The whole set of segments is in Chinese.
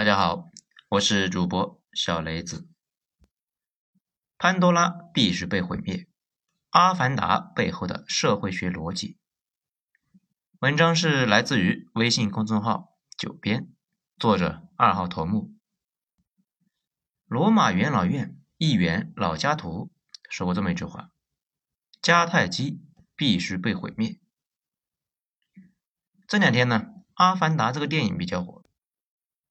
大家好，我是主播小雷子。潘多拉必须被毁灭，《阿凡达》背后的社会学逻辑。文章是来自于微信公众号“九编”，作者二号头目。罗马元老院议员老加图说过这么一句话：“迦太基必须被毁灭。”这两天呢，《阿凡达》这个电影比较火。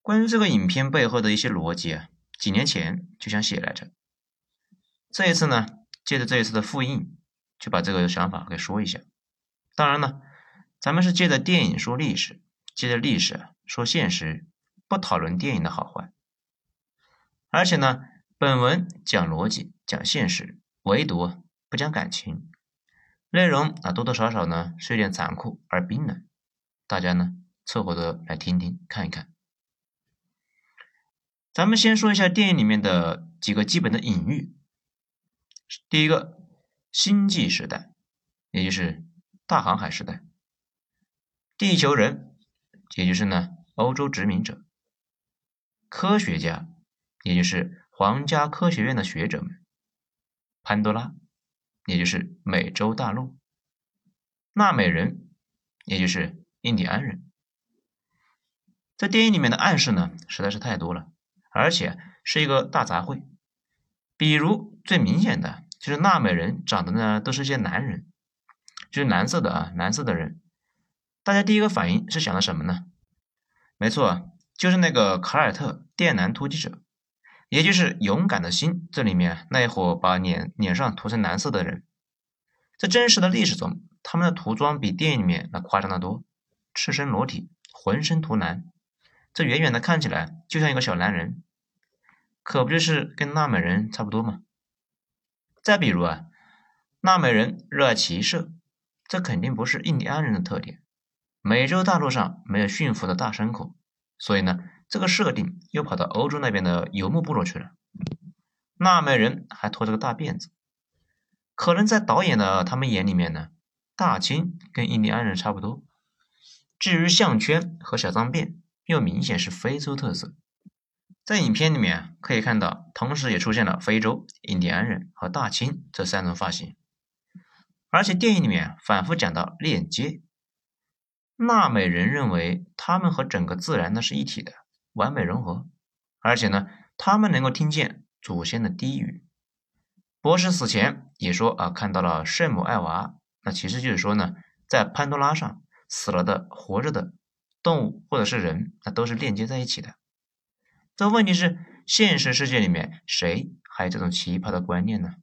关于这个影片背后的一些逻辑啊，几年前就想写来着。这一次呢，借着这一次的复印，就把这个想法给说一下。当然呢，咱们是借着电影说历史，借着历史说现实，不讨论电影的好坏。而且呢，本文讲逻辑，讲现实，唯独不讲感情。内容啊，多多少少呢是有点残酷而冰冷。大家呢，凑合着来听听看一看。咱们先说一下电影里面的几个基本的隐喻。第一个，星际时代，也就是大航海时代；地球人，也就是呢欧洲殖民者；科学家，也就是皇家科学院的学者们；潘多拉，也就是美洲大陆；纳美人，也就是印第安人。在电影里面的暗示呢，实在是太多了。而且是一个大杂烩，比如最明显的就是纳美人长得呢都是些男人，就是蓝色的啊，蓝色的人。大家第一个反应是想的什么呢？没错，就是那个卡尔特电男突击者，也就是勇敢的心这里面那一伙把脸脸上涂成蓝色的人。在真实的历史中，他们的涂装比电影里面那夸张的多，赤身裸体，浑身涂蓝，这远远的看起来就像一个小男人。可不就是跟纳美人差不多吗？再比如啊，纳美人热爱骑射，这肯定不是印第安人的特点。美洲大陆上没有驯服的大牲口，所以呢，这个设定又跑到欧洲那边的游牧部落去了。纳美人还拖着个大辫子，可能在导演的他们眼里面呢，大清跟印第安人差不多。至于项圈和小脏辫，又明显是非洲特色。在影片里面可以看到，同时也出现了非洲、印第安人和大清这三种发型，而且电影里面反复讲到链接。纳美人认为他们和整个自然呢是一体的，完美融合，而且呢，他们能够听见祖先的低语。博士死前也说啊，看到了圣母爱娃，那其实就是说呢，在潘多拉上死了的、活着的动物或者是人，那都是链接在一起的。这问题是，现实世界里面谁还有这种奇葩的观念呢？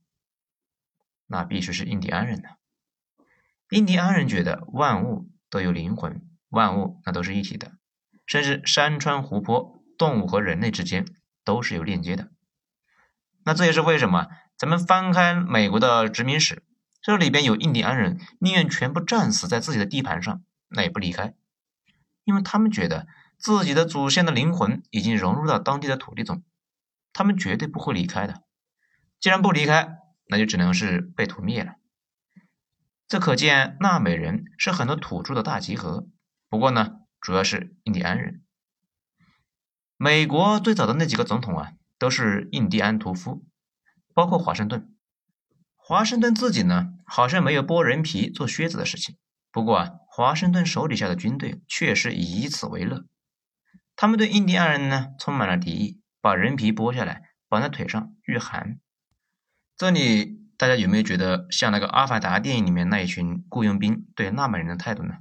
那必须是印第安人呢。印第安人觉得万物都有灵魂，万物那都是一体的，甚至山川湖泊、动物和人类之间都是有链接的。那这也是为什么咱们翻开美国的殖民史，这里边有印第安人宁愿全部战死在自己的地盘上，那也不离开，因为他们觉得。自己的祖先的灵魂已经融入到当地的土地中，他们绝对不会离开的。既然不离开，那就只能是被屠灭了。这可见纳美人是很多土著的大集合。不过呢，主要是印第安人。美国最早的那几个总统啊，都是印第安屠夫，包括华盛顿。华盛顿自己呢，好像没有剥人皮做靴子的事情。不过啊，华盛顿手底下的军队确实以此为乐。他们对印第安人呢充满了敌意，把人皮剥下来绑在腿上御寒。这里大家有没有觉得像那个《阿凡达》电影里面那一群雇佣兵对纳美人的态度呢？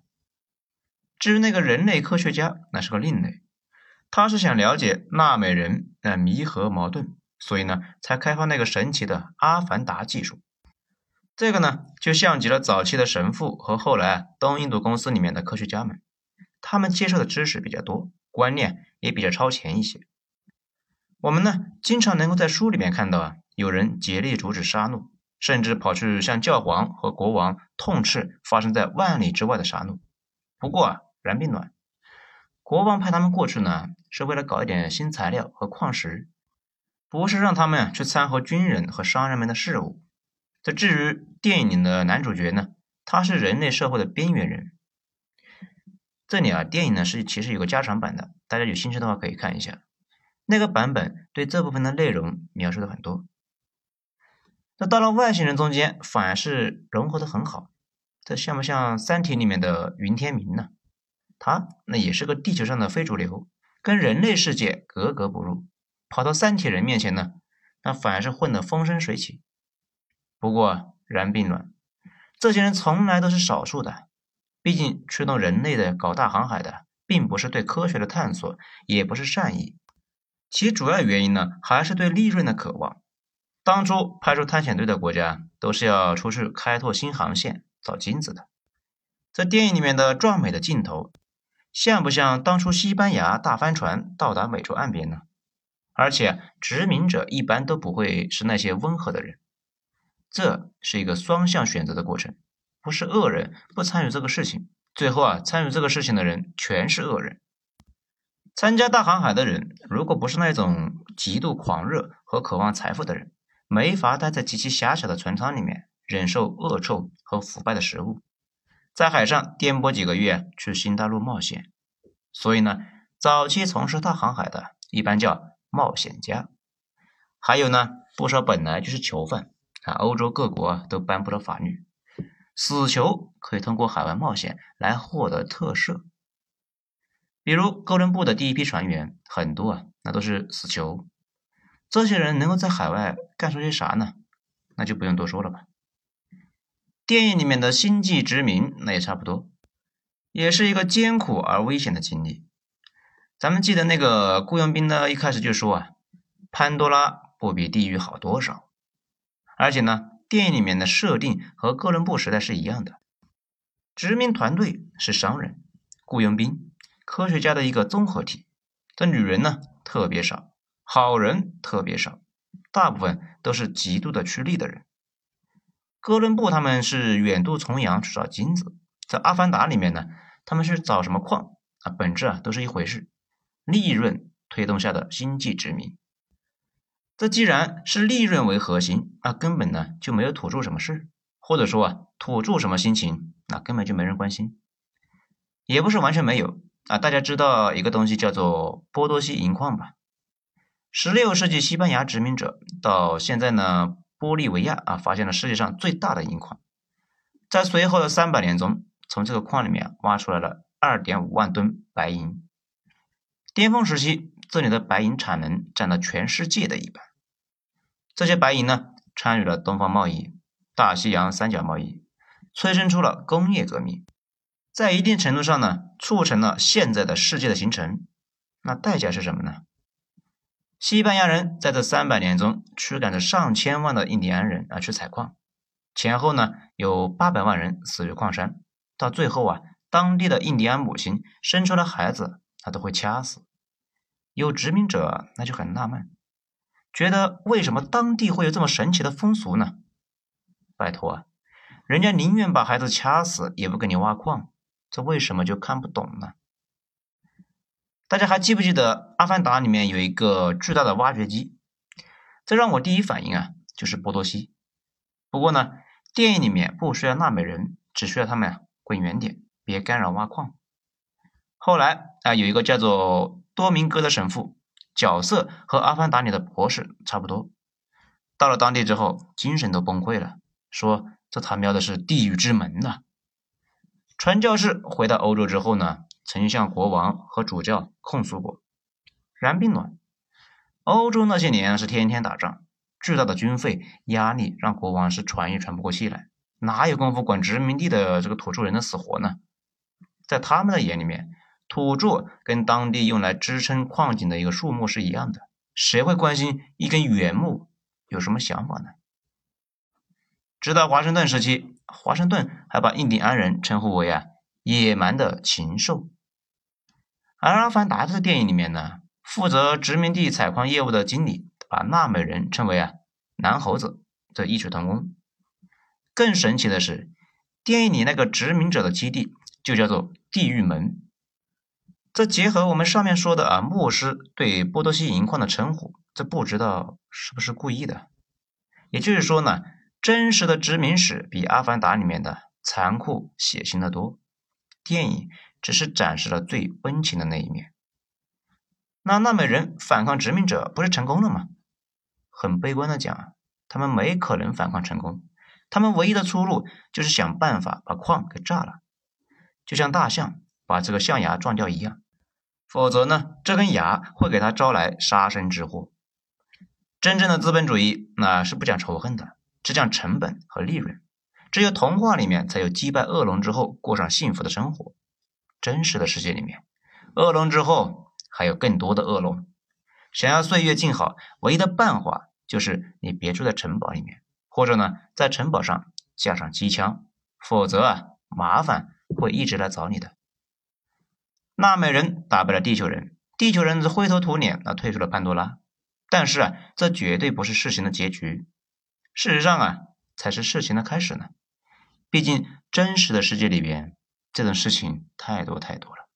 至于那个人类科学家，那是个另类，他是想了解纳美人的弥合矛盾，所以呢才开发那个神奇的阿凡达技术。这个呢就像极了早期的神父和后来东印度公司里面的科学家们，他们接受的知识比较多。观念也比较超前一些。我们呢，经常能够在书里面看到啊，有人竭力阻止杀戮，甚至跑去向教皇和国王痛斥发生在万里之外的杀戮。不过啊，然并卵，国王派他们过去呢，是为了搞一点新材料和矿石，不是让他们去掺和军人和商人们的事务。这至于电影的男主角呢，他是人类社会的边缘人。这里啊，电影呢是其实有个加长版的，大家有兴趣的话可以看一下。那个版本对这部分的内容描述的很多。那到了外星人中间，反而是融合的很好。这像不像《三体》里面的云天明呢？他那也是个地球上的非主流，跟人类世界格格不入，跑到三体人面前呢，那反而是混得风生水起。不过然并卵，这些人从来都是少数的。毕竟驱动人类的搞大航海的，并不是对科学的探索，也不是善意，其主要原因呢，还是对利润的渴望。当初派出探险队的国家，都是要出去开拓新航线。找金子的，这电影里面的壮美的镜头，像不像当初西班牙大帆船到达美洲岸边呢？而且殖民者一般都不会是那些温和的人，这是一个双向选择的过程，不是恶人不参与这个事情，最后啊，参与这个事情的人全是恶人。参加大航海的人，如果不是那种极度狂热和渴望财富的人，没法待在极其狭小的船舱里面。忍受恶臭和腐败的食物，在海上颠簸几个月去新大陆冒险。所以呢，早期从事大航海的一般叫冒险家。还有呢，不少本来就是囚犯啊。欧洲各国都颁布了法律，死囚可以通过海外冒险来获得特赦。比如哥伦布的第一批船员，很多啊，那都是死囚。这些人能够在海外干出些啥呢？那就不用多说了吧。电影里面的星际殖民，那也差不多，也是一个艰苦而危险的经历。咱们记得那个雇佣兵呢，一开始就说啊，潘多拉不比地狱好多少。而且呢，电影里面的设定和哥伦布时代是一样的，殖民团队是商人、雇佣兵、科学家的一个综合体。这女人呢特别少，好人特别少，大部分都是极度的趋利的人。哥伦布他们是远渡重洋去找金子，在《阿凡达》里面呢，他们是找什么矿啊？本质啊都是一回事，利润推动下的星际殖民。这既然是利润为核心，那根本呢就没有土著什么事，或者说啊土著什么心情，那根本就没人关心。也不是完全没有啊，大家知道一个东西叫做波多西银矿吧？十六世纪西班牙殖民者到现在呢。玻利维亚啊，发现了世界上最大的银矿，在随后的三百年中，从这个矿里面挖出来了二点五万吨白银。巅峰时期，这里的白银产能占了全世界的一半。这些白银呢，参与了东方贸易、大西洋三角贸易，催生出了工业革命，在一定程度上呢，促成了现在的世界的形成。那代价是什么呢？西班牙人在这三百年中驱赶着上千万的印第安人啊去采矿，前后呢有八百万人死于矿山。到最后啊，当地的印第安母亲生出了孩子，他都会掐死。有殖民者那就很纳闷，觉得为什么当地会有这么神奇的风俗呢？拜托啊，人家宁愿把孩子掐死，也不给你挖矿，这为什么就看不懂呢？大家还记不记得《阿凡达》里面有一个巨大的挖掘机？这让我第一反应啊，就是波多西。不过呢，电影里面不需要纳美人，只需要他们啊滚远点，别干扰挖矿。后来啊，有一个叫做多明戈的神父，角色和《阿凡达》里的博士差不多。到了当地之后，精神都崩溃了，说这他喵的是地狱之门呐。传教士回到欧洲之后呢？曾向国王和主教控诉过，然并卵。欧洲那些年是天天打仗，巨大的军费压力让国王是喘也喘不过气来，哪有功夫管殖民地的这个土著人的死活呢？在他们的眼里面，土著跟当地用来支撑矿井的一个树木是一样的，谁会关心一根原木有什么想法呢？直到华盛顿时期，华盛顿还把印第安人称呼为啊野蛮的禽兽。而《阿凡达》这个电影里面呢，负责殖民地采矿业务的经理把纳美人称为啊蓝猴子，这异曲同工。更神奇的是，电影里那个殖民者的基地就叫做地狱门。这结合我们上面说的啊，牧师对波多西银矿的称呼，这不知道是不是故意的？也就是说呢，真实的殖民史比《阿凡达》里面的残酷血腥的多。电影。只是展示了最温情的那一面。那纳美人反抗殖民者不是成功了吗？很悲观的讲，他们没可能反抗成功，他们唯一的出路就是想办法把矿给炸了，就像大象把这个象牙撞掉一样。否则呢，这根牙会给他招来杀身之祸。真正的资本主义那是不讲仇恨的，只讲成本和利润。只有童话里面才有击败恶龙之后过上幸福的生活。真实的世界里面，恶龙之后还有更多的恶龙。想要岁月静好，唯一的办法就是你别住在城堡里面，或者呢，在城堡上架上机枪，否则啊，麻烦会一直来找你的。纳美人打败了地球人，地球人则灰头土脸，那退出了潘多拉。但是啊，这绝对不是事情的结局，事实上啊，才是事情的开始呢。毕竟真实的世界里边，这种事情太多太多了。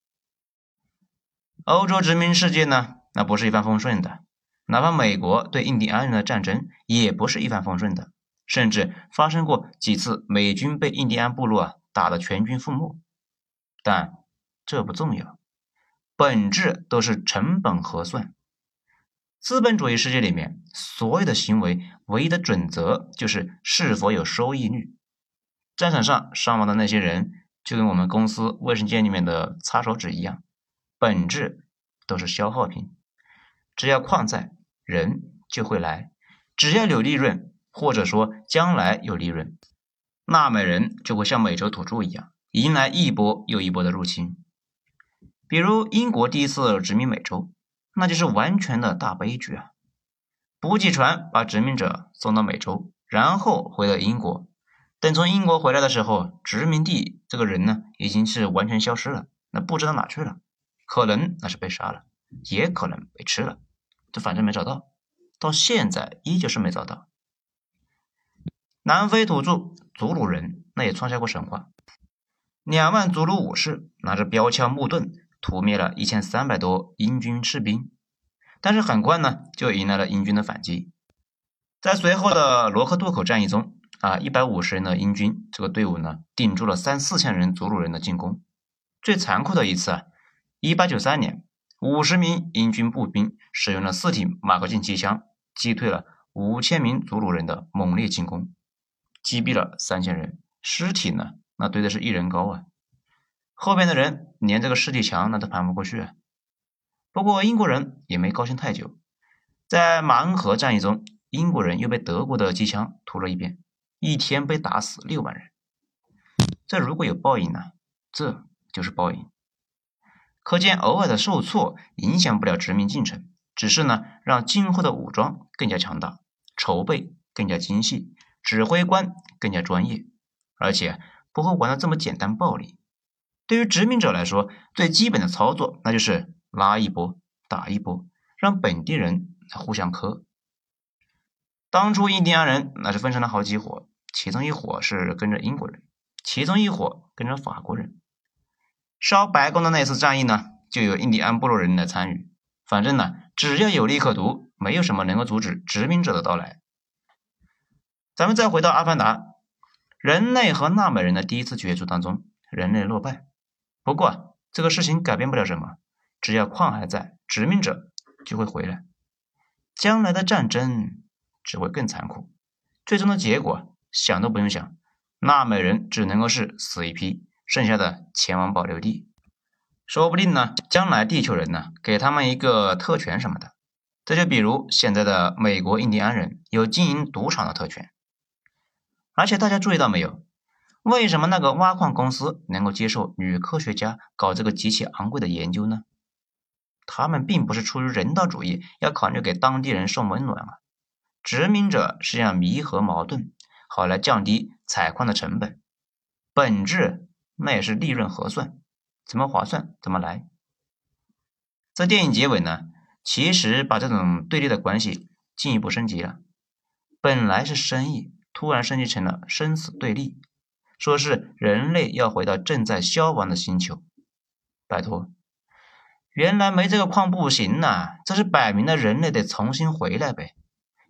欧洲殖民世界呢，那不是一帆风顺的，哪怕美国对印第安人的战争也不是一帆风顺的，甚至发生过几次美军被印第安部落啊打得全军覆没。但这不重要，本质都是成本核算。资本主义世界里面，所有的行为唯一的准则就是是否有收益率。战场上伤亡的那些人，就跟我们公司卫生间里面的擦手纸一样，本质都是消耗品。只要矿在，人就会来；只要有利润，或者说将来有利润，纳美人就会像美洲土著一样，迎来一波又一波的入侵。比如英国第一次殖民美洲，那就是完全的大悲剧啊！补给船把殖民者送到美洲，然后回到英国。等从英国回来的时候，殖民地这个人呢，已经是完全消失了，那不知道哪去了，可能那是被杀了，也可能被吃了，这反正没找到，到现在依旧是没找到。南非土著祖鲁人那也创下过神话，两万祖鲁武士拿着标枪木盾。屠灭了一千三百多英军士兵，但是很快呢，就迎来了英军的反击。在随后的罗克渡口战役中，啊，一百五十人的英军这个队伍呢，顶住了三四千人祖鲁人的进攻。最残酷的一次啊，一八九三年，五十名英军步兵使用了四挺马克沁机枪，击退了五千名祖鲁人的猛烈进攻，击毙了三千人，尸体呢，那堆的是一人高啊。后边的人连这个尸体墙那都攀不过去。不过英国人也没高兴太久，在马恩河战役中，英国人又被德国的机枪屠了一遍，一天被打死六万人。这如果有报应呢？这就是报应。可见，偶尔的受挫影响不了殖民进程，只是呢，让今后的武装更加强大，筹备更加精细，指挥官更加专业，而且不会玩的这么简单暴力。对于殖民者来说，最基本的操作那就是拉一波打一波，让本地人互相磕。当初印第安人那是分成了好几伙，其中一伙是跟着英国人，其中一伙跟着法国人。烧白宫的那次战役呢，就有印第安部落人来参与。反正呢，只要有利可图，没有什么能够阻止殖民者的到来。咱们再回到《阿凡达》，人类和纳美人的第一次角逐当中，人类落败。不过这个事情改变不了什么，只要矿还在，殖民者就会回来。将来的战争只会更残酷，最终的结果想都不用想，纳美人只能够是死一批，剩下的前往保留地。说不定呢，将来地球人呢给他们一个特权什么的，这就比如现在的美国印第安人有经营赌场的特权。而且大家注意到没有？为什么那个挖矿公司能够接受女科学家搞这个极其昂贵的研究呢？他们并不是出于人道主义，要考虑给当地人送温暖啊。殖民者是要弥合矛盾，好来降低采矿的成本。本质那也是利润核算，怎么划算怎么来。在电影结尾呢，其实把这种对立的关系进一步升级了。本来是生意，突然升级成了生死对立。说是人类要回到正在消亡的星球，拜托，原来没这个矿不行呐，这是摆明了人类得重新回来呗，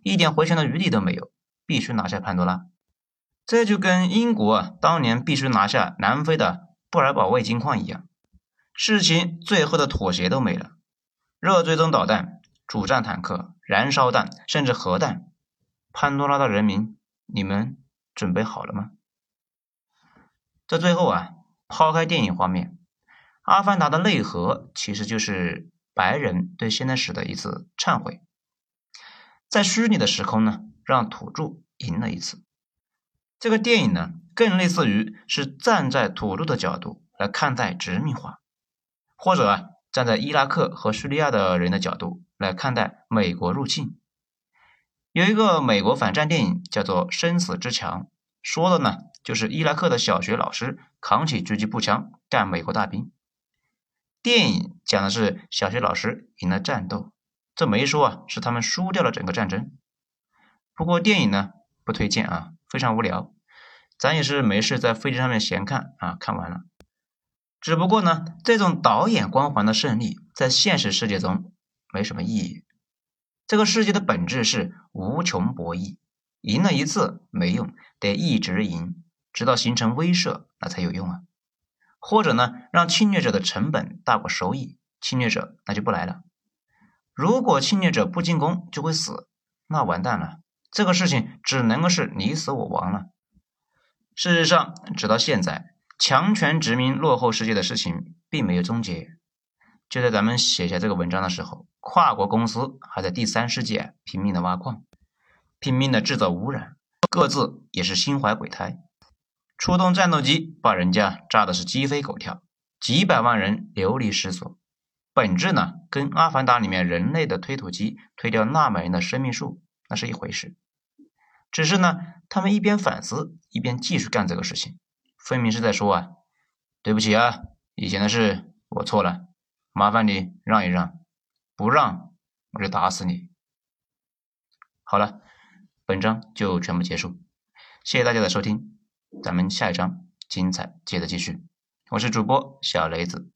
一点回旋的余地都没有，必须拿下潘多拉。这就跟英国当年必须拿下南非的布尔堡卫金矿一样，事情最后的妥协都没了。热追踪导弹、主战坦克、燃烧弹，甚至核弹。潘多拉的人民，你们准备好了吗？这最后啊，抛开电影画面，《阿凡达》的内核其实就是白人对现代史的一次忏悔。在虚拟的时空呢，让土著赢了一次。这个电影呢，更类似于是站在土著的角度来看待殖民化，或者啊，站在伊拉克和叙利亚的人的角度来看待美国入侵。有一个美国反战电影叫做《生死之墙》，说的呢就是伊拉克的小学老师扛起狙击步枪干美国大兵。电影讲的是小学老师赢了战斗，这没说啊是他们输掉了整个战争。不过电影呢不推荐啊，非常无聊，咱也是没事在飞机上面闲看啊，看完了。只不过呢，这种导演光环的胜利在现实世界中没什么意义。这个世界的本质是无穷博弈，赢了一次没用，得一直赢，直到形成威慑，那才有用啊。或者呢，让侵略者的成本大过收益，侵略者那就不来了。如果侵略者不进攻就会死，那完蛋了。这个事情只能够是你死我亡了。事实上，直到现在，强权殖民落后世界的事情并没有终结。就在咱们写下这个文章的时候，跨国公司还在第三世界拼命的挖矿，拼命的制造污染，各自也是心怀鬼胎，出动战斗机把人家炸的是鸡飞狗跳，几百万人流离失所。本质呢，跟《阿凡达》里面人类的推土机推掉那么人的生命树那是一回事，只是呢，他们一边反思，一边继续干这个事情，分明是在说啊，对不起啊，以前的事我错了。麻烦你让一让，不让我就打死你。好了，本章就全部结束，谢谢大家的收听，咱们下一章精彩接着继续。我是主播小雷子。